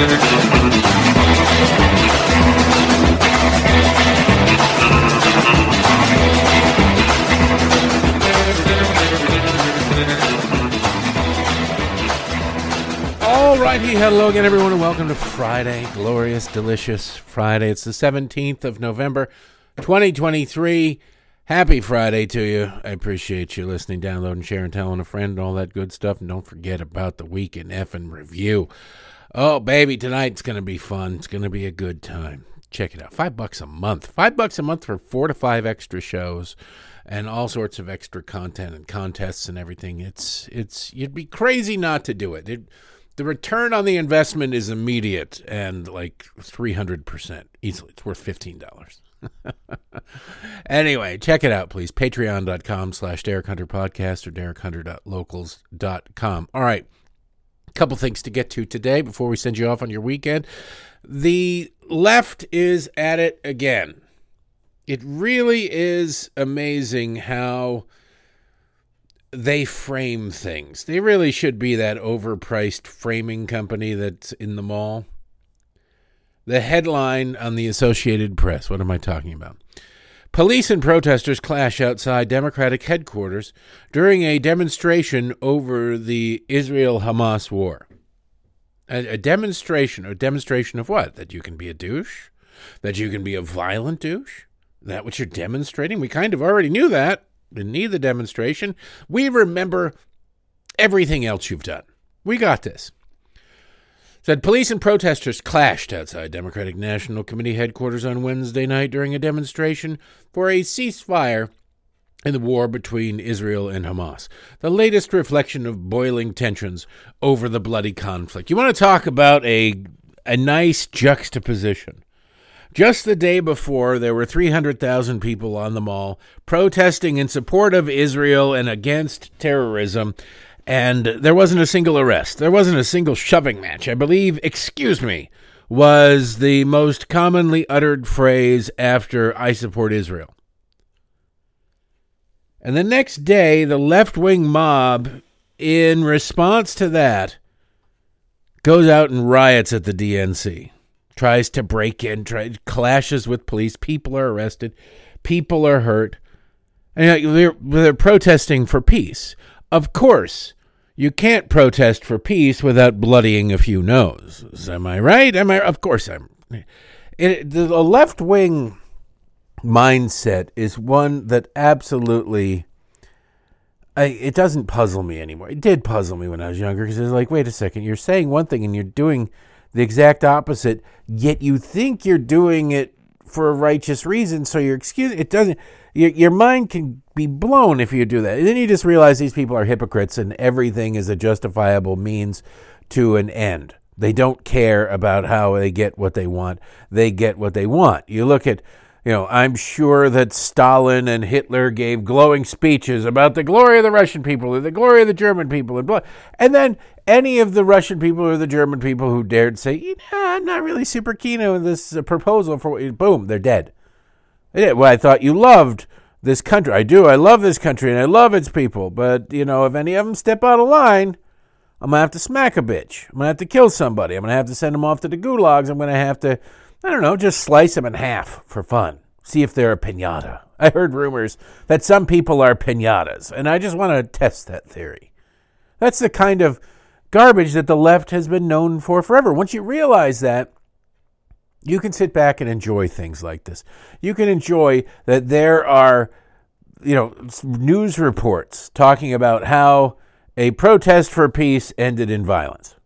Alrighty, hello again, everyone, and welcome to Friday, glorious, delicious Friday. It's the 17th of November, 2023. Happy Friday to you. I appreciate you listening, downloading, sharing, telling a friend, all that good stuff. And don't forget about the week in effing review. Oh, baby, tonight's going to be fun. It's going to be a good time. Check it out. Five bucks a month. Five bucks a month for four to five extra shows and all sorts of extra content and contests and everything. It's, it's, you'd be crazy not to do it. it the return on the investment is immediate and like 300% easily. It's worth $15. anyway, check it out, please. Patreon.com slash Derek Hunter Podcast or DerekHunter.locals.com. All right. Couple things to get to today before we send you off on your weekend. The left is at it again. It really is amazing how they frame things. They really should be that overpriced framing company that's in the mall. The headline on the Associated Press what am I talking about? Police and protesters clash outside Democratic headquarters during a demonstration over the Israel Hamas war. A, a, demonstration, a demonstration of what? That you can be a douche? That you can be a violent douche? That what you're demonstrating? We kind of already knew that didn't need the demonstration. We remember everything else you've done. We got this. Said police and protesters clashed outside Democratic National Committee headquarters on Wednesday night during a demonstration for a ceasefire in the war between Israel and Hamas. The latest reflection of boiling tensions over the bloody conflict. You want to talk about a a nice juxtaposition just the day before, there were 300,000 people on the mall protesting in support of Israel and against terrorism. And there wasn't a single arrest. There wasn't a single shoving match. I believe, excuse me, was the most commonly uttered phrase after I support Israel. And the next day, the left wing mob, in response to that, goes out and riots at the DNC tries to break in, try, clashes with police. People are arrested. People are hurt. And they're, they're protesting for peace. Of course, you can't protest for peace without bloodying a few noses. Am I right? Am I? Of course, I'm. It, the left wing mindset is one that absolutely. I, it doesn't puzzle me anymore. It did puzzle me when I was younger because it's like, wait a second, you're saying one thing and you're doing the exact opposite, yet you think you're doing it for a righteous reason. So you're excuse it doesn't your your mind can be blown if you do that. And then you just realize these people are hypocrites and everything is a justifiable means to an end. They don't care about how they get what they want. They get what they want. You look at you know, I'm sure that Stalin and Hitler gave glowing speeches about the glory of the Russian people or the glory of the German people and blah. And then any of the Russian people or the German people who dared say, you know, I'm not really super keen on this uh, proposal for boom, they're dead. Well, I thought you loved this country. I do. I love this country and I love its people. But, you know, if any of them step out of line, I'm going to have to smack a bitch. I'm going to have to kill somebody. I'm going to have to send them off to the gulags. I'm going to have to I don't know, just slice them in half for fun. See if they're a pinata. I heard rumors that some people are pinatas, and I just want to test that theory. That's the kind of garbage that the left has been known for forever. Once you realize that, you can sit back and enjoy things like this. You can enjoy that there are, you know, news reports talking about how a protest for peace ended in violence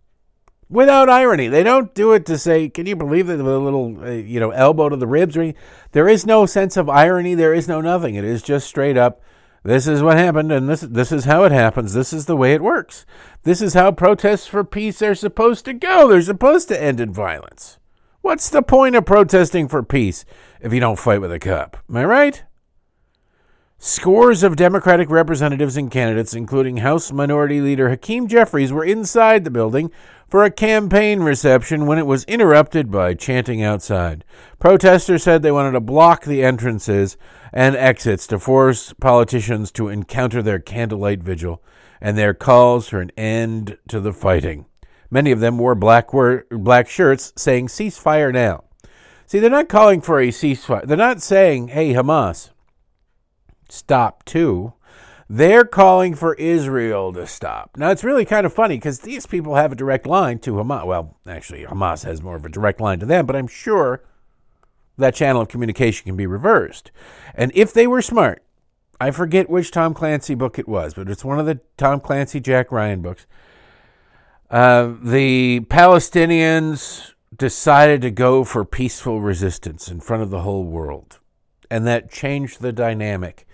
without irony. They don't do it to say, "Can you believe that?" With a little, uh, you know, elbow to the ribs. Or there is no sense of irony. There is no nothing. It is just straight up. This is what happened, and this this is how it happens. This is the way it works. This is how protests for peace are supposed to go. They're supposed to end in violence. What's the point of protesting for peace if you don't fight with a cop? Am I right? Scores of Democratic representatives and candidates, including House Minority Leader Hakeem Jeffries, were inside the building for a campaign reception when it was interrupted by chanting outside. Protesters said they wanted to block the entrances and exits to force politicians to encounter their candlelight vigil and their calls for an end to the fighting. Many of them wore black, wor- black shirts saying ceasefire now. See, they're not calling for a ceasefire. They're not saying, hey, Hamas, stop too. They're calling for Israel to stop. Now, it's really kind of funny because these people have a direct line to Hamas. Well, actually, Hamas has more of a direct line to them, but I'm sure that channel of communication can be reversed. And if they were smart, I forget which Tom Clancy book it was, but it's one of the Tom Clancy Jack Ryan books. Uh, the Palestinians decided to go for peaceful resistance in front of the whole world. And that changed the dynamic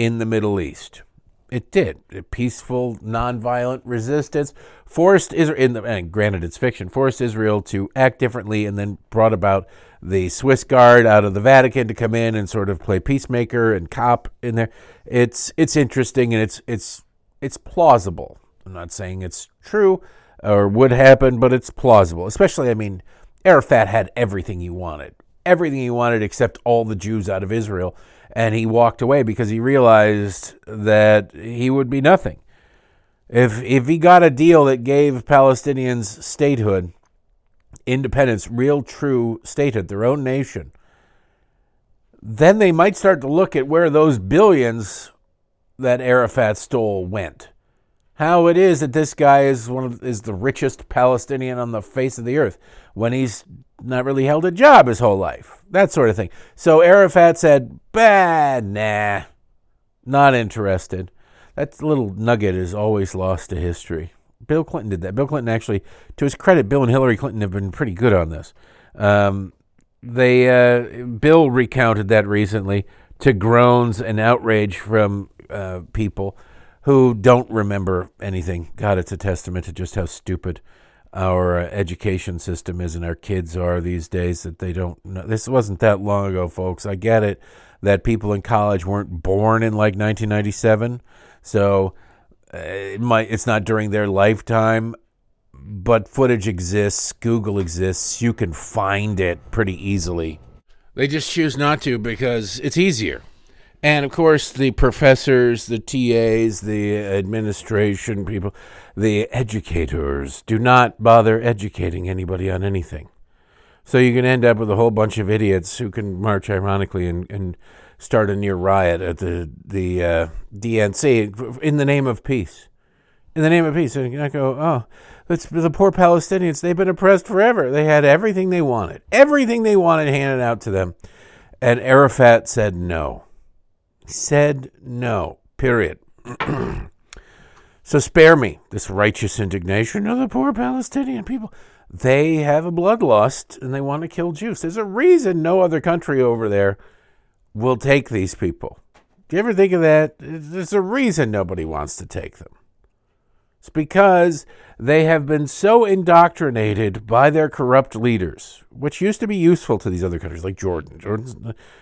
in the Middle East. It did. A peaceful, nonviolent resistance forced Israel, and granted it's fiction, forced Israel to act differently and then brought about the Swiss Guard out of the Vatican to come in and sort of play peacemaker and cop in there. It's it's interesting and it's it's it's plausible. I'm not saying it's true or would happen, but it's plausible. Especially, I mean, Arafat had everything he wanted, everything he wanted except all the Jews out of Israel, and he walked away because he realized that he would be nothing. If if he got a deal that gave Palestinians statehood, independence, real true statehood, their own nation, then they might start to look at where those billions that Arafat stole went. How it is that this guy is one of, is the richest Palestinian on the face of the earth when he's not really held a job his whole life. That sort of thing. So Arafat said, "Bad, nah, not interested." That little nugget is always lost to history. Bill Clinton did that. Bill Clinton actually, to his credit, Bill and Hillary Clinton have been pretty good on this. Um, they uh, Bill recounted that recently to groans and outrage from uh, people who don't remember anything. God, it's a testament to just how stupid our uh, education system is and our kids are these days that they don't know. This wasn't that long ago, folks. I get it that people in college weren't born in like 1997, so uh, it might it's not during their lifetime. But footage exists, Google exists, you can find it pretty easily. They just choose not to because it's easier. And of course, the professors, the TAs, the administration people, the educators do not bother educating anybody on anything. So you can end up with a whole bunch of idiots who can march ironically and, and start a near riot at the the uh, DNC in the name of peace. In the name of peace, and I go, oh, it's the poor Palestinians. They've been oppressed forever. They had everything they wanted, everything they wanted handed out to them, and Arafat said no said no, period. so spare me this righteous indignation of the poor Palestinian people. They have a bloodlust and they want to kill Jews. There's a reason no other country over there will take these people. Do you ever think of that? There's a reason nobody wants to take them. It's because they have been so indoctrinated by their corrupt leaders, which used to be useful to these other countries like Jordan. Jordan's,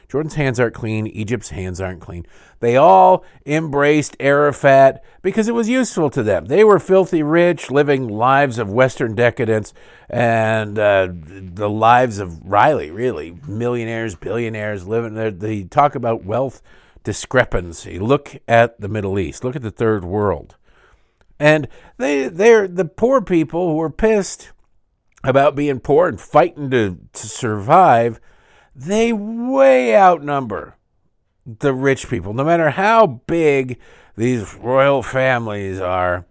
Jordan's hands aren't clean, Egypt's hands aren't clean. They all embraced Arafat because it was useful to them. They were filthy rich, living lives of Western decadence and uh, the lives of Riley, really. Millionaires, billionaires living there. They talk about wealth discrepancy. Look at the Middle East, look at the third world. And they they're the poor people who are pissed about being poor and fighting to, to survive, they way outnumber the rich people, no matter how big these royal families are.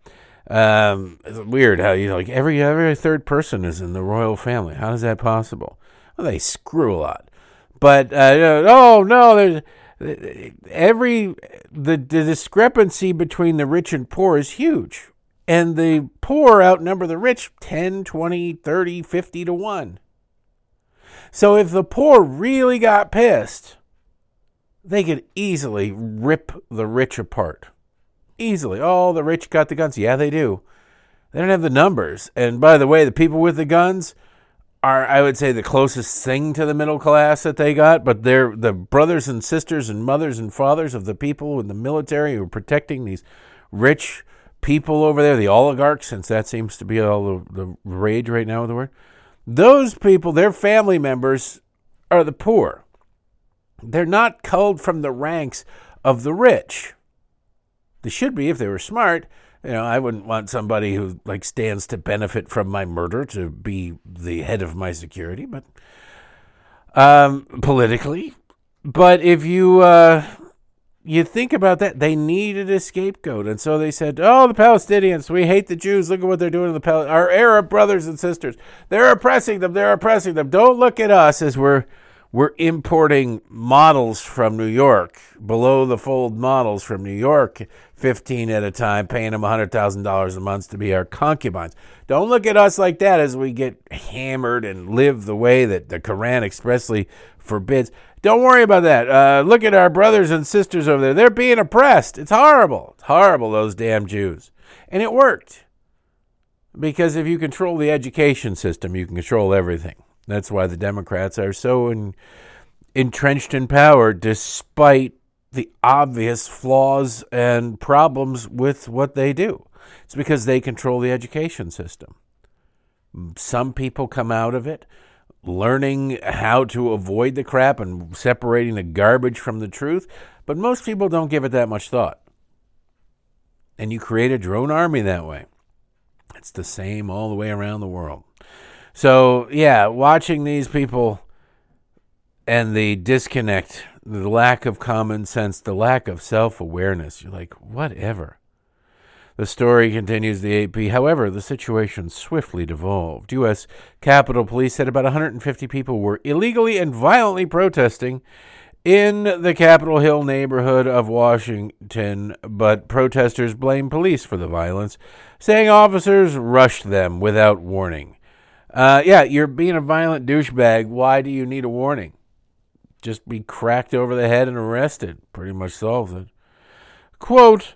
Um, it's weird how you know, like every every third person is in the royal family. How is that possible? Well, they screw a lot. But uh, oh no, there's every the, the discrepancy between the rich and poor is huge. And the poor outnumber the rich 10 20 30 50 to 1 so if the poor really got pissed they could easily rip the rich apart. Easily. Oh the rich got the guns. Yeah they do. They don't have the numbers. And by the way the people with the guns are I would say the closest thing to the middle class that they got, but they're the brothers and sisters and mothers and fathers of the people in the military who are protecting these rich people over there, the oligarchs, since that seems to be all the, the rage right now with the word. Those people, their family members, are the poor. They're not culled from the ranks of the rich. They should be if they were smart. You know, I wouldn't want somebody who like stands to benefit from my murder to be the head of my security, but um, politically. But if you uh, you think about that, they needed a scapegoat, and so they said, "Oh, the Palestinians, we hate the Jews. Look at what they're doing to the Pal- our Arab brothers and sisters. They're oppressing them. They're oppressing them. Don't look at us as we're." We're importing models from New York, below the fold models from New York, 15 at a time, paying them $100,000 a month to be our concubines. Don't look at us like that as we get hammered and live the way that the Quran expressly forbids. Don't worry about that. Uh, look at our brothers and sisters over there. They're being oppressed. It's horrible. It's horrible, those damn Jews. And it worked. Because if you control the education system, you can control everything. That's why the Democrats are so in, entrenched in power, despite the obvious flaws and problems with what they do. It's because they control the education system. Some people come out of it learning how to avoid the crap and separating the garbage from the truth, but most people don't give it that much thought. And you create a drone army that way. It's the same all the way around the world. So, yeah, watching these people and the disconnect, the lack of common sense, the lack of self awareness, you're like, whatever. The story continues the AP. However, the situation swiftly devolved. U.S. Capitol Police said about 150 people were illegally and violently protesting in the Capitol Hill neighborhood of Washington, but protesters blame police for the violence, saying officers rushed them without warning. Uh, yeah, you're being a violent douchebag. Why do you need a warning? Just be cracked over the head and arrested. Pretty much solves it. Quote,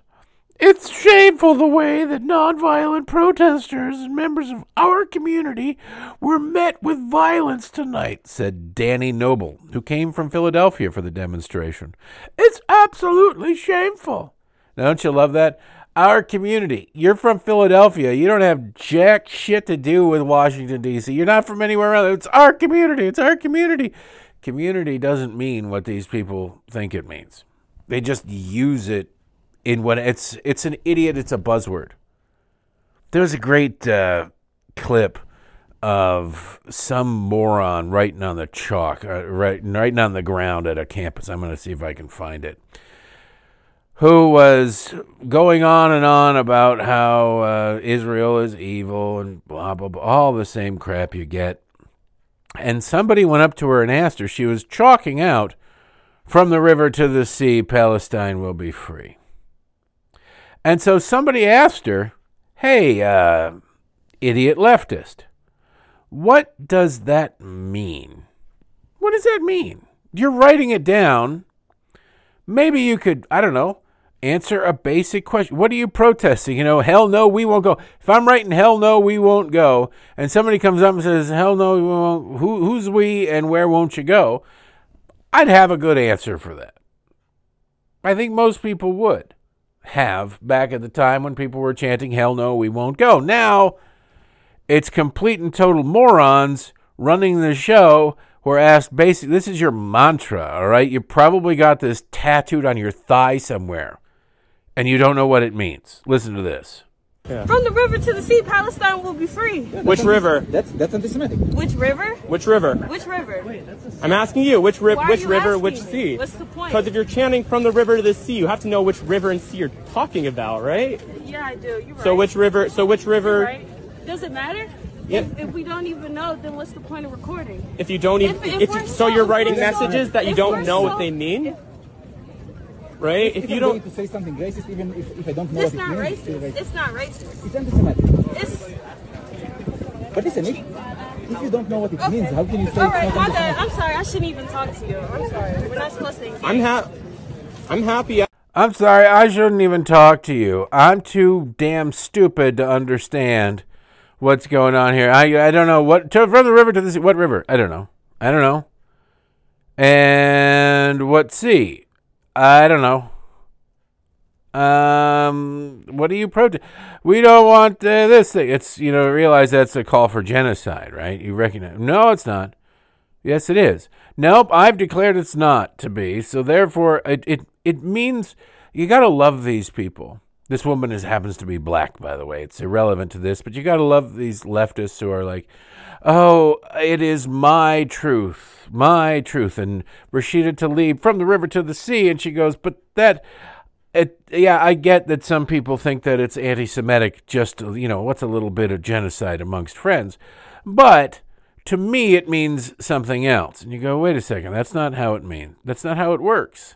it's shameful the way that nonviolent protesters and members of our community were met with violence tonight, said Danny Noble, who came from Philadelphia for the demonstration. It's absolutely shameful. Now, don't you love that? Our community. You're from Philadelphia. You don't have jack shit to do with Washington, D.C. You're not from anywhere else. It's our community. It's our community. Community doesn't mean what these people think it means. They just use it in what it's it's an idiot, it's a buzzword. There was a great uh, clip of some moron writing on the chalk, uh, writing, writing on the ground at a campus. I'm going to see if I can find it who was going on and on about how uh, Israel is evil and blah, blah, blah, all the same crap you get. And somebody went up to her and asked her, she was chalking out, from the river to the sea, Palestine will be free. And so somebody asked her, hey, uh, idiot leftist, what does that mean? What does that mean? You're writing it down. Maybe you could, I don't know, answer a basic question. What are you protesting? You know, hell no, we won't go. If I'm writing hell no, we won't go, and somebody comes up and says, hell no, we won't, who, who's we and where won't you go? I'd have a good answer for that. I think most people would have back at the time when people were chanting, hell no, we won't go. Now, it's complete and total morons running the show who are asked basically, this is your mantra, all right? You probably got this tattooed on your thigh somewhere and you don't know what it means. Listen to this. Yeah. From the river to the sea, Palestine will be free. Yeah, which river? That's that's anti-Semitic. Which river? Which river? Which river? Wait, I'm asking you, which, ri- which river, which me? sea? What's the point? Because if you're chanting from the river to the sea, you have to know which river and sea you're talking about, right? Yeah, I do. You're right. So which river? So which river? Right. Does it matter? Yeah. If, if, we don't even know, then what's the point of recording? If you don't even, if, if, if you, so, so you're writing messages so, that you don't know so, what they mean right? If, if you I'm don't to say something racist, even if, if I don't know it's what not it means, racist. It's, it's not racist. It's anti-Semitic. It's. But listen, if, if you don't know what it okay. means, how can you say? All right, my bad. I'm sorry. I shouldn't even talk to you. I'm sorry. We're not supposed to. Engage. I'm happy. I'm happy. I'm sorry. I shouldn't even talk to you. I'm too damn stupid to understand what's going on here. I I don't know what to, from the river to the sea. What river? I don't know. I don't know. And what sea? I don't know. Um, what do you protest? We don't want uh, this thing. It's you know realize that's a call for genocide, right? You recognize? No, it's not. Yes, it is. Nope, I've declared it's not to be. So therefore, it it it means you got to love these people. This woman is happens to be black, by the way. It's irrelevant to this, but you got to love these leftists who are like, "Oh, it is my truth, my truth." And Rashida Tlaib from the river to the sea, and she goes, "But that." It, yeah, I get that some people think that it's anti-Semitic. Just you know, what's a little bit of genocide amongst friends, but to me, it means something else. And you go, wait a second, that's not how it means. That's not how it works.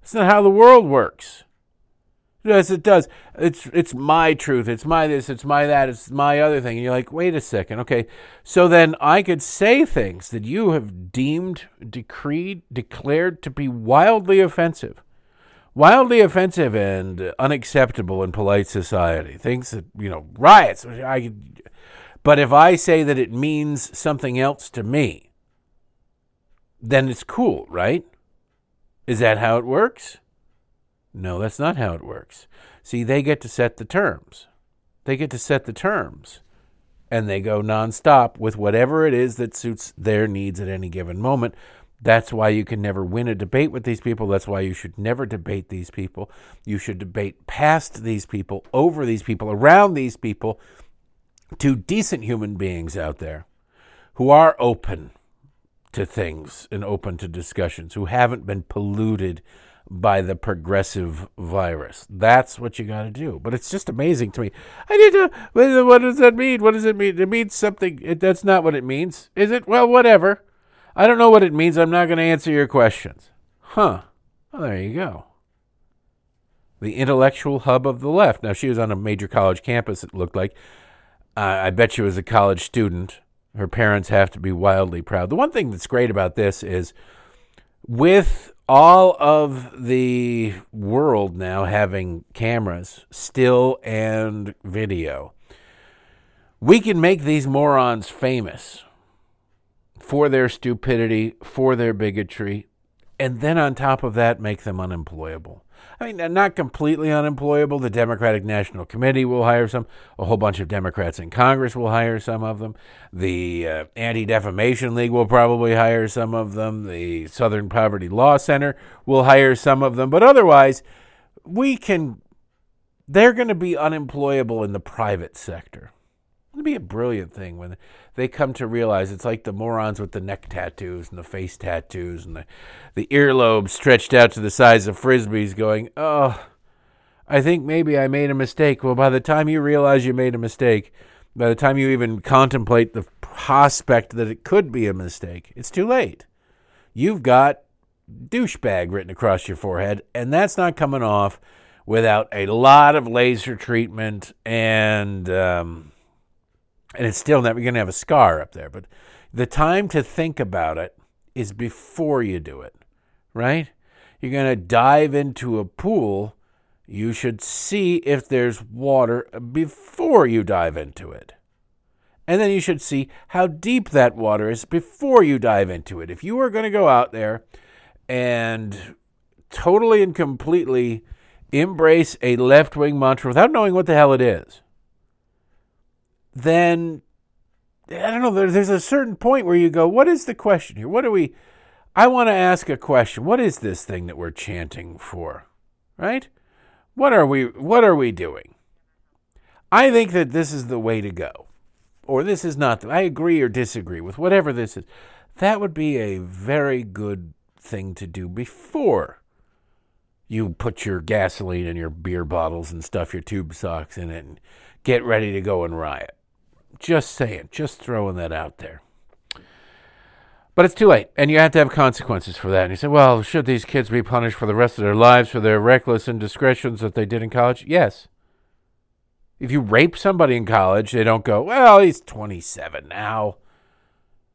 That's not how the world works. Yes, it does. It's it's my truth. It's my this. It's my that. It's my other thing. And you're like, wait a second. Okay, so then I could say things that you have deemed, decreed, declared to be wildly offensive, wildly offensive and unacceptable in polite society. Things that you know, riots. I, but if I say that it means something else to me, then it's cool, right? Is that how it works? No, that's not how it works. See, they get to set the terms. They get to set the terms. And they go nonstop with whatever it is that suits their needs at any given moment. That's why you can never win a debate with these people. That's why you should never debate these people. You should debate past these people, over these people, around these people, to decent human beings out there who are open to things and open to discussions, who haven't been polluted by the progressive virus. That's what you got to do. But it's just amazing to me. I need to. What does that mean? What does it mean? It means something. It, that's not what it means, is it? Well, whatever. I don't know what it means. I'm not going to answer your questions. Huh. Well, there you go. The intellectual hub of the left. Now, she was on a major college campus, it looked like. Uh, I bet she was a college student. Her parents have to be wildly proud. The one thing that's great about this is with all of the world now having cameras, still and video, we can make these morons famous for their stupidity, for their bigotry, and then on top of that, make them unemployable. I mean, not completely unemployable. The Democratic National Committee will hire some. A whole bunch of Democrats in Congress will hire some of them. The uh, Anti Defamation League will probably hire some of them. The Southern Poverty Law Center will hire some of them. But otherwise, we can. They're going to be unemployable in the private sector. It'd be a brilliant thing when they come to realize it's like the morons with the neck tattoos and the face tattoos and the, the earlobes stretched out to the size of frisbees going, oh, I think maybe I made a mistake. Well, by the time you realize you made a mistake, by the time you even contemplate the prospect that it could be a mistake, it's too late. You've got douchebag written across your forehead, and that's not coming off without a lot of laser treatment and um, and it's still never going to have a scar up there. But the time to think about it is before you do it, right? You're going to dive into a pool. You should see if there's water before you dive into it. And then you should see how deep that water is before you dive into it. If you are going to go out there and totally and completely embrace a left wing mantra without knowing what the hell it is, then I don't know. there's a certain point where you go, "What is the question here? What are we?" I want to ask a question. What is this thing that we're chanting for? Right? What are we? What are we doing? I think that this is the way to go, or this is not. I agree or disagree with whatever this is. That would be a very good thing to do before you put your gasoline in your beer bottles and stuff your tube socks in it and get ready to go and riot. Just saying, just throwing that out there. But it's too late, and you have to have consequences for that. And you say, well, should these kids be punished for the rest of their lives for their reckless indiscretions that they did in college? Yes. If you rape somebody in college, they don't go, well, he's 27 now.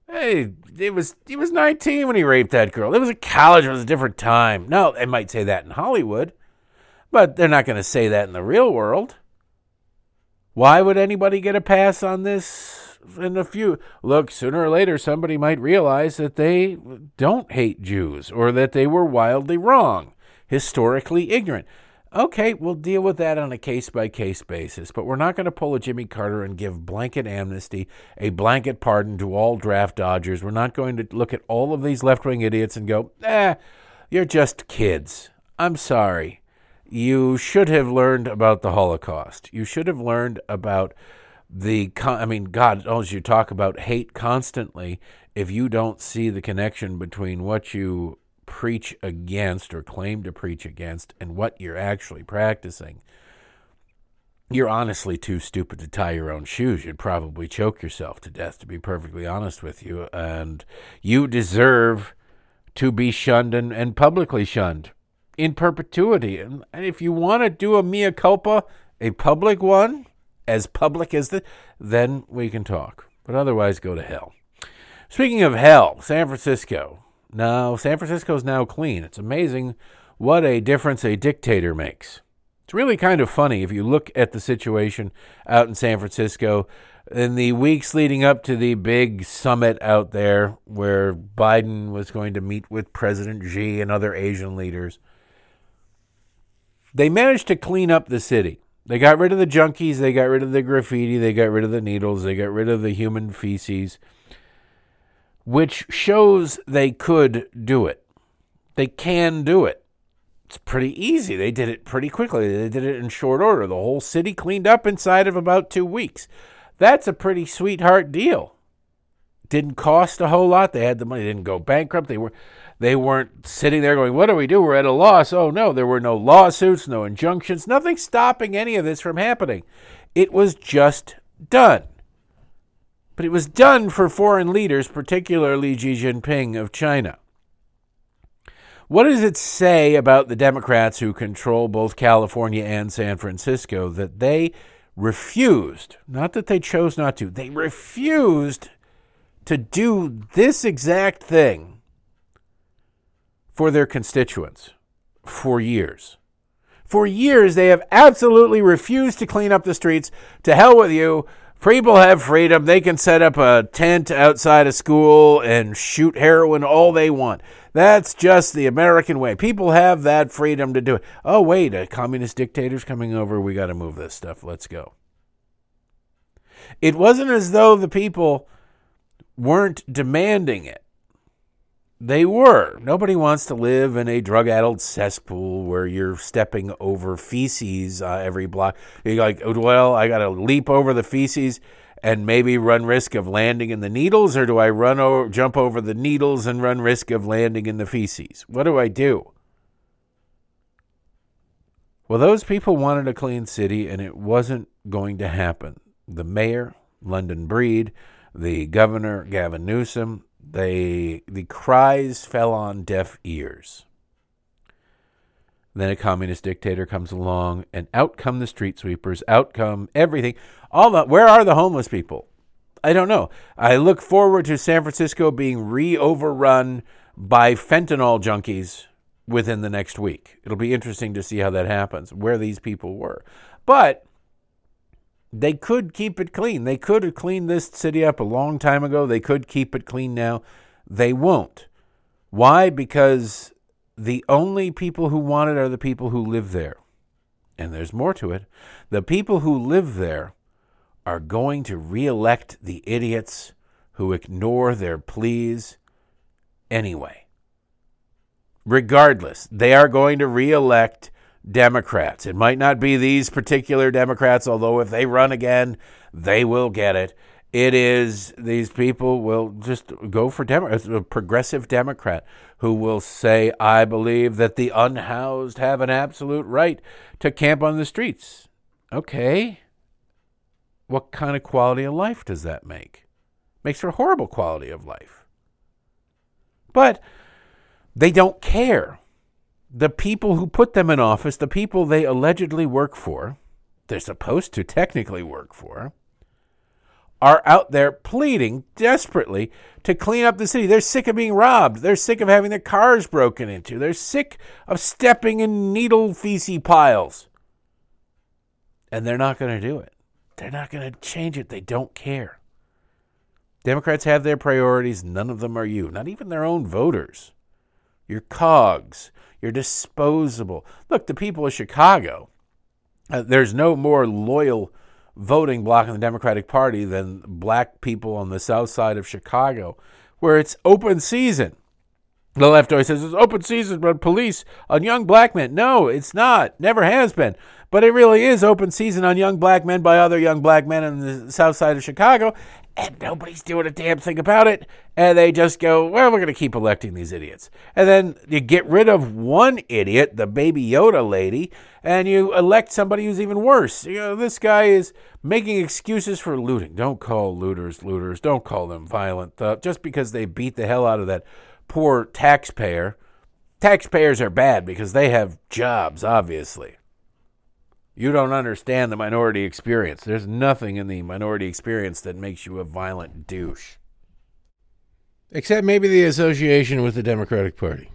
Hey, it was he was 19 when he raped that girl. It was a college, it was a different time. No, they might say that in Hollywood, but they're not going to say that in the real world. Why would anybody get a pass on this in a few? Look, sooner or later, somebody might realize that they don't hate Jews or that they were wildly wrong, historically ignorant. Okay, we'll deal with that on a case by case basis, but we're not going to pull a Jimmy Carter and give blanket amnesty, a blanket pardon to all draft dodgers. We're not going to look at all of these left wing idiots and go, eh, you're just kids. I'm sorry you should have learned about the Holocaust. You should have learned about the. con- I mean, God knows you talk about hate constantly. If you don't see the connection between what you preach against or claim to preach against and what you're actually practicing, you're honestly too stupid to tie your own shoes. You'd probably choke yourself to death, to be perfectly honest with you. And you deserve to be shunned and, and publicly shunned in perpetuity. And, if you want to do a mea culpa, a public one, as public as the, then we can talk. But otherwise, go to hell. Speaking of hell, San Francisco. Now, San Francisco's now clean. It's amazing what a difference a dictator makes. It's really kind of funny if you look at the situation out in San Francisco in the weeks leading up to the big summit out there where Biden was going to meet with President Xi and other Asian leaders. They managed to clean up the city. They got rid of the junkies, they got rid of the graffiti, they got rid of the needles, they got rid of the human feces, which shows they could do it. They can do it it's pretty easy. They did it pretty quickly. They did it in short order. The whole city cleaned up inside of about two weeks. That's a pretty sweetheart deal. Didn't cost a whole lot. They had the money. They didn't go bankrupt. They were they weren't sitting there going, "What do we do? We're at a loss." Oh no, there were no lawsuits, no injunctions, nothing stopping any of this from happening. It was just done. But it was done for foreign leaders, particularly Xi Jinping of China. What does it say about the Democrats who control both California and San Francisco that they refused, not that they chose not to, they refused to do this exact thing for their constituents for years? For years, they have absolutely refused to clean up the streets. To hell with you. People have freedom. They can set up a tent outside a school and shoot heroin all they want. That's just the American way. People have that freedom to do it. Oh, wait, a communist dictator's coming over. We got to move this stuff. Let's go. It wasn't as though the people weren't demanding it. They were. Nobody wants to live in a drug addled cesspool where you're stepping over feces uh, every block. You're like, well, I got to leap over the feces and maybe run risk of landing in the needles, or do I run over, jump over the needles and run risk of landing in the feces? What do I do? Well, those people wanted a clean city, and it wasn't going to happen. The mayor, London Breed, the governor, Gavin Newsom, they the cries fell on deaf ears. Then a communist dictator comes along, and out come the street sweepers, out come everything. All the where are the homeless people? I don't know. I look forward to San Francisco being re-overrun by fentanyl junkies within the next week. It'll be interesting to see how that happens, where these people were. But they could keep it clean. They could have cleaned this city up a long time ago. They could keep it clean now. They won't. Why? Because the only people who want it are the people who live there. And there's more to it. The people who live there are going to reelect the idiots who ignore their pleas anyway. Regardless, they are going to reelect Democrats. It might not be these particular Democrats, although if they run again, they will get it. It is these people will just go for Demo- uh, a progressive Democrat who will say, I believe that the unhoused have an absolute right to camp on the streets. Okay. What kind of quality of life does that make? Makes for horrible quality of life. But they don't care. The people who put them in office, the people they allegedly work for, they're supposed to technically work for, are out there pleading desperately to clean up the city. They're sick of being robbed. They're sick of having their cars broken into. They're sick of stepping in needle feces piles. And they're not going to do it. They're not going to change it. They don't care. Democrats have their priorities. None of them are you, not even their own voters. You're cogs. You're disposable. Look, the people of Chicago, uh, there's no more loyal voting bloc in the Democratic Party than black people on the south side of Chicago, where it's open season. The left always says it's open season on police on young black men. No, it's not. Never has been. But it really is open season on young black men by other young black men on the south side of Chicago, and nobody's doing a damn thing about it. And they just go, well, we're going to keep electing these idiots. And then you get rid of one idiot, the baby Yoda lady, and you elect somebody who's even worse. You know, this guy is making excuses for looting. Don't call looters looters. Don't call them violent. Uh, just because they beat the hell out of that poor taxpayer. Taxpayers are bad because they have jobs, obviously. You don't understand the minority experience. There's nothing in the minority experience that makes you a violent douche. Except maybe the association with the Democratic Party.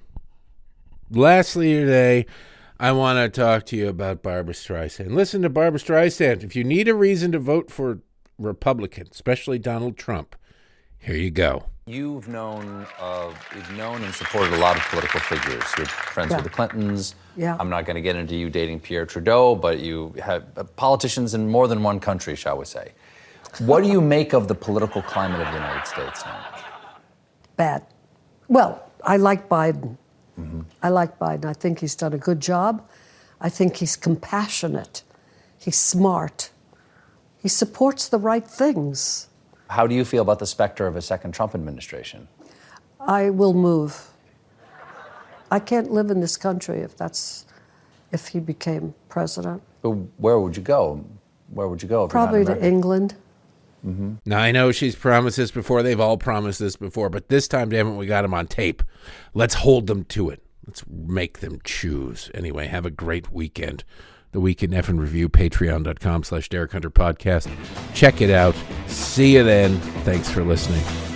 Lastly, today, I want to talk to you about Barbara Streisand. Listen to Barbara Streisand. If you need a reason to vote for Republican, especially Donald Trump, here you go. You've known, uh, you've known and supported a lot of political figures. You're friends Yeah. with the Clintons. Yeah. I'm not going to get into you dating Pierre Trudeau, but you have uh, politicians in more than one country, shall we say. What do you make of the political climate of the United States now? Bad. Well, I like Biden. I like Biden. I think he's done a good job. I think he's compassionate. He's smart. He supports the right things. How do you feel about the specter of a second Trump administration? I will move. I can't live in this country if that's if he became president. But Where would you go? Where would you go? if you're not Probably to American? England. Mm-hmm. Now I know she's promised this before. They've all promised this before, but this time, damn it, we got them on tape. Let's hold them to it. Let's make them choose. Anyway, have a great weekend. The Week in Effing Review, patreon.com slash Derek Hunter Podcast. Check it out. See you then. Thanks for listening.